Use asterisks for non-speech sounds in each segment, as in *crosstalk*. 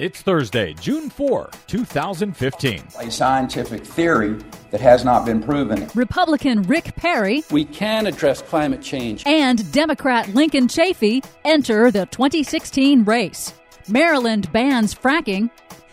It's Thursday, June 4, 2015. A scientific theory that has not been proven. Republican Rick Perry We can address climate change. and Democrat Lincoln Chafee enter the 2016 race. Maryland bans fracking.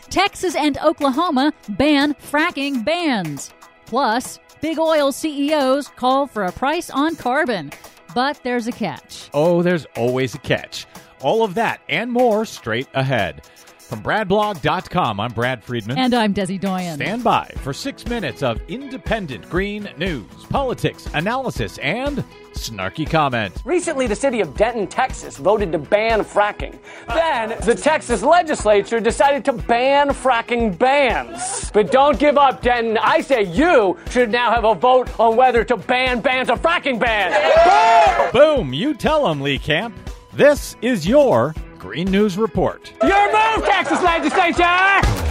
Texas and Oklahoma ban fracking bans. Plus, big oil CEOs call for a price on carbon. But there's a catch. Oh, there's always a catch. All of that and more straight ahead. From BradBlog.com, I'm Brad Friedman. And I'm Desi Doyen. Stand by for six minutes of independent green news, politics, analysis, and snarky comment. Recently, the city of Denton, Texas voted to ban fracking. Then, the Texas legislature decided to ban fracking bans. But don't give up, Denton. I say you should now have a vote on whether to ban bans of fracking bans. Boom! You tell them, Lee Camp. This is your Green News Report. Your move, Texas legislature!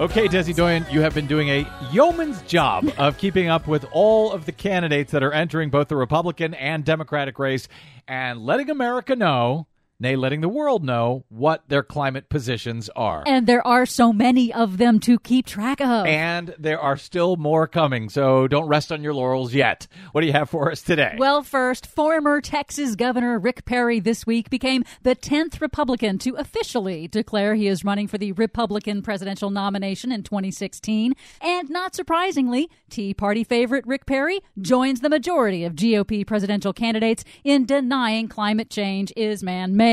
Okay, Desi Doyen, you have been doing a yeoman's job of keeping up with all of the candidates that are entering both the Republican and Democratic race and letting America know, nay, letting the world know, what their climate positions are. And there are so many of them to keep track of. And there are still more coming, so don't rest on your laurels yet. What do you have for us today? Well, first, former Texas Governor Rick Perry this week became the 10th Republican to officially declare he is running for the Republican presidential nomination in 2016. And not surprisingly, Tea Party favorite Rick Perry joins the majority of GOP presidential candidates in denying climate change is man made.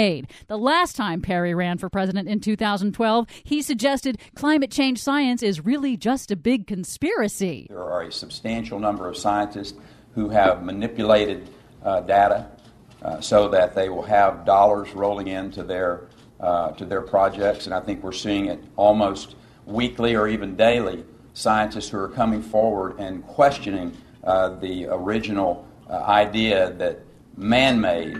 The last time Perry ran for president in 2012, he suggested climate change science is really just a big conspiracy. There are a substantial number of scientists who have manipulated uh, data uh, so that they will have dollars rolling into their uh, to their projects, and I think we're seeing it almost weekly or even daily. Scientists who are coming forward and questioning uh, the original uh, idea that man-made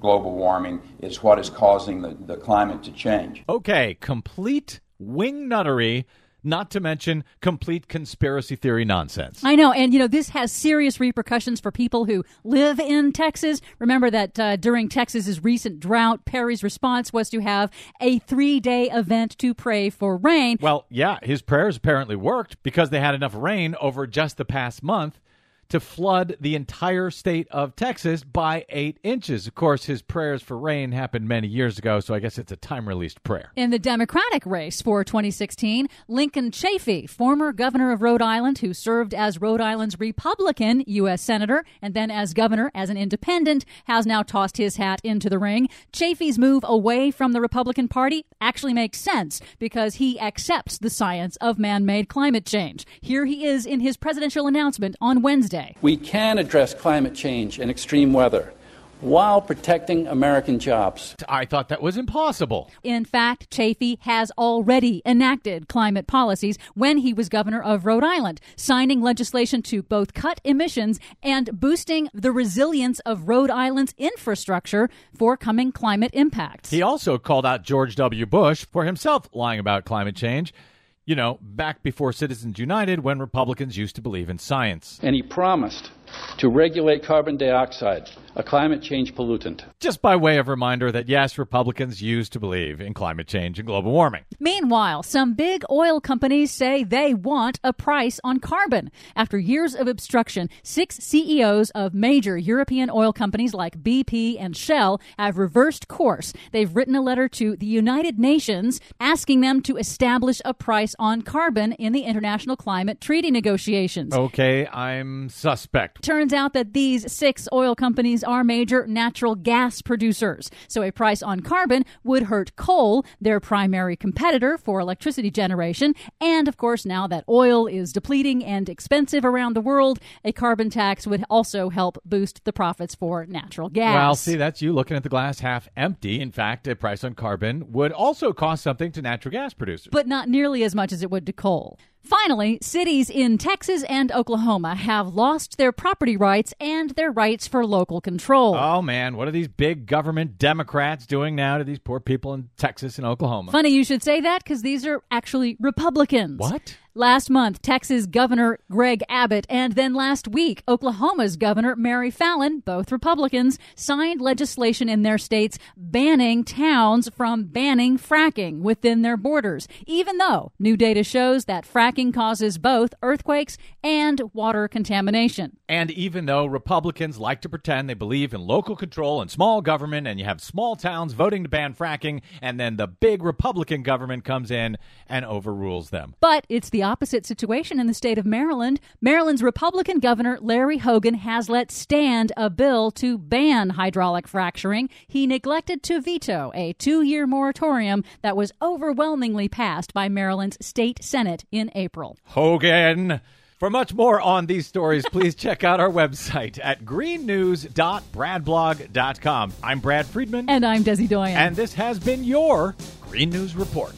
global warming is what is causing the, the climate to change. Okay, complete wing nuttery, not to mention complete conspiracy theory nonsense. I know, and you know this has serious repercussions for people who live in Texas. Remember that uh, during Texas's recent drought, Perry's response was to have a three-day event to pray for rain. Well, yeah, his prayers apparently worked because they had enough rain over just the past month to flood the entire state of Texas by eight inches. Of course, his prayers for rain happened many years ago, so I guess it's a time released prayer. In the Democratic race for 2016, Lincoln Chafee, former governor of Rhode Island who served as Rhode Island's Republican U.S. Senator and then as governor as an independent, has now tossed his hat into the ring. Chafee's move away from the Republican Party actually makes sense because he accepts the science of man made climate change. Here he is in his presidential announcement on Wednesday. We can address climate change and extreme weather while protecting American jobs. I thought that was impossible. In fact, Chafee has already enacted climate policies when he was governor of Rhode Island, signing legislation to both cut emissions and boosting the resilience of Rhode Island's infrastructure for coming climate impacts. He also called out George W. Bush for himself lying about climate change. You know, back before Citizens United when Republicans used to believe in science. And he promised to regulate carbon dioxide, a climate change pollutant. Just by way of reminder that yes, Republicans used to believe in climate change and global warming. Meanwhile, some big oil companies say they want a price on carbon. After years of obstruction, six CEOs of major European oil companies like BP and Shell have reversed course. They've written a letter to the United Nations asking them to establish a price on carbon in the International Climate Treaty negotiations. Okay, I'm suspect. Turns out that these six oil companies are major natural gas producers. So a price on carbon would hurt coal, their primary competitor for electricity generation. And of course, now that oil is depleting and expensive around the world, a carbon tax would also help boost the profits for natural gas. Well, see, that's you looking at the glass half empty. In fact, a price on carbon would also cost something to natural gas producers. but not nearly as much as it would to coal. Finally, cities in Texas and Oklahoma have lost their property rights and their rights for local control. oh man, what are these big government Democrats doing now to these poor people in Texas and Oklahoma? Funny you should say that because these are actually Republicans. What? Last month, Texas Governor Greg Abbott and then last week, Oklahoma's Governor Mary Fallin, both Republicans, signed legislation in their states banning towns from banning fracking within their borders, even though new data shows that fracking causes both earthquakes and water contamination. And even though Republicans like to pretend they believe in local control and small government, and you have small towns voting to ban fracking, and then the big Republican government comes in and overrules them. But it's the opposite situation in the state of Maryland. Maryland's Republican governor, Larry Hogan, has let stand a bill to ban hydraulic fracturing. He neglected to veto a two year moratorium that was overwhelmingly passed by Maryland's state Senate in April. Hogan. For much more on these stories, please *laughs* check out our website at greennews.bradblog.com. I'm Brad Friedman. And I'm Desi Doyen. And this has been your Green News Report.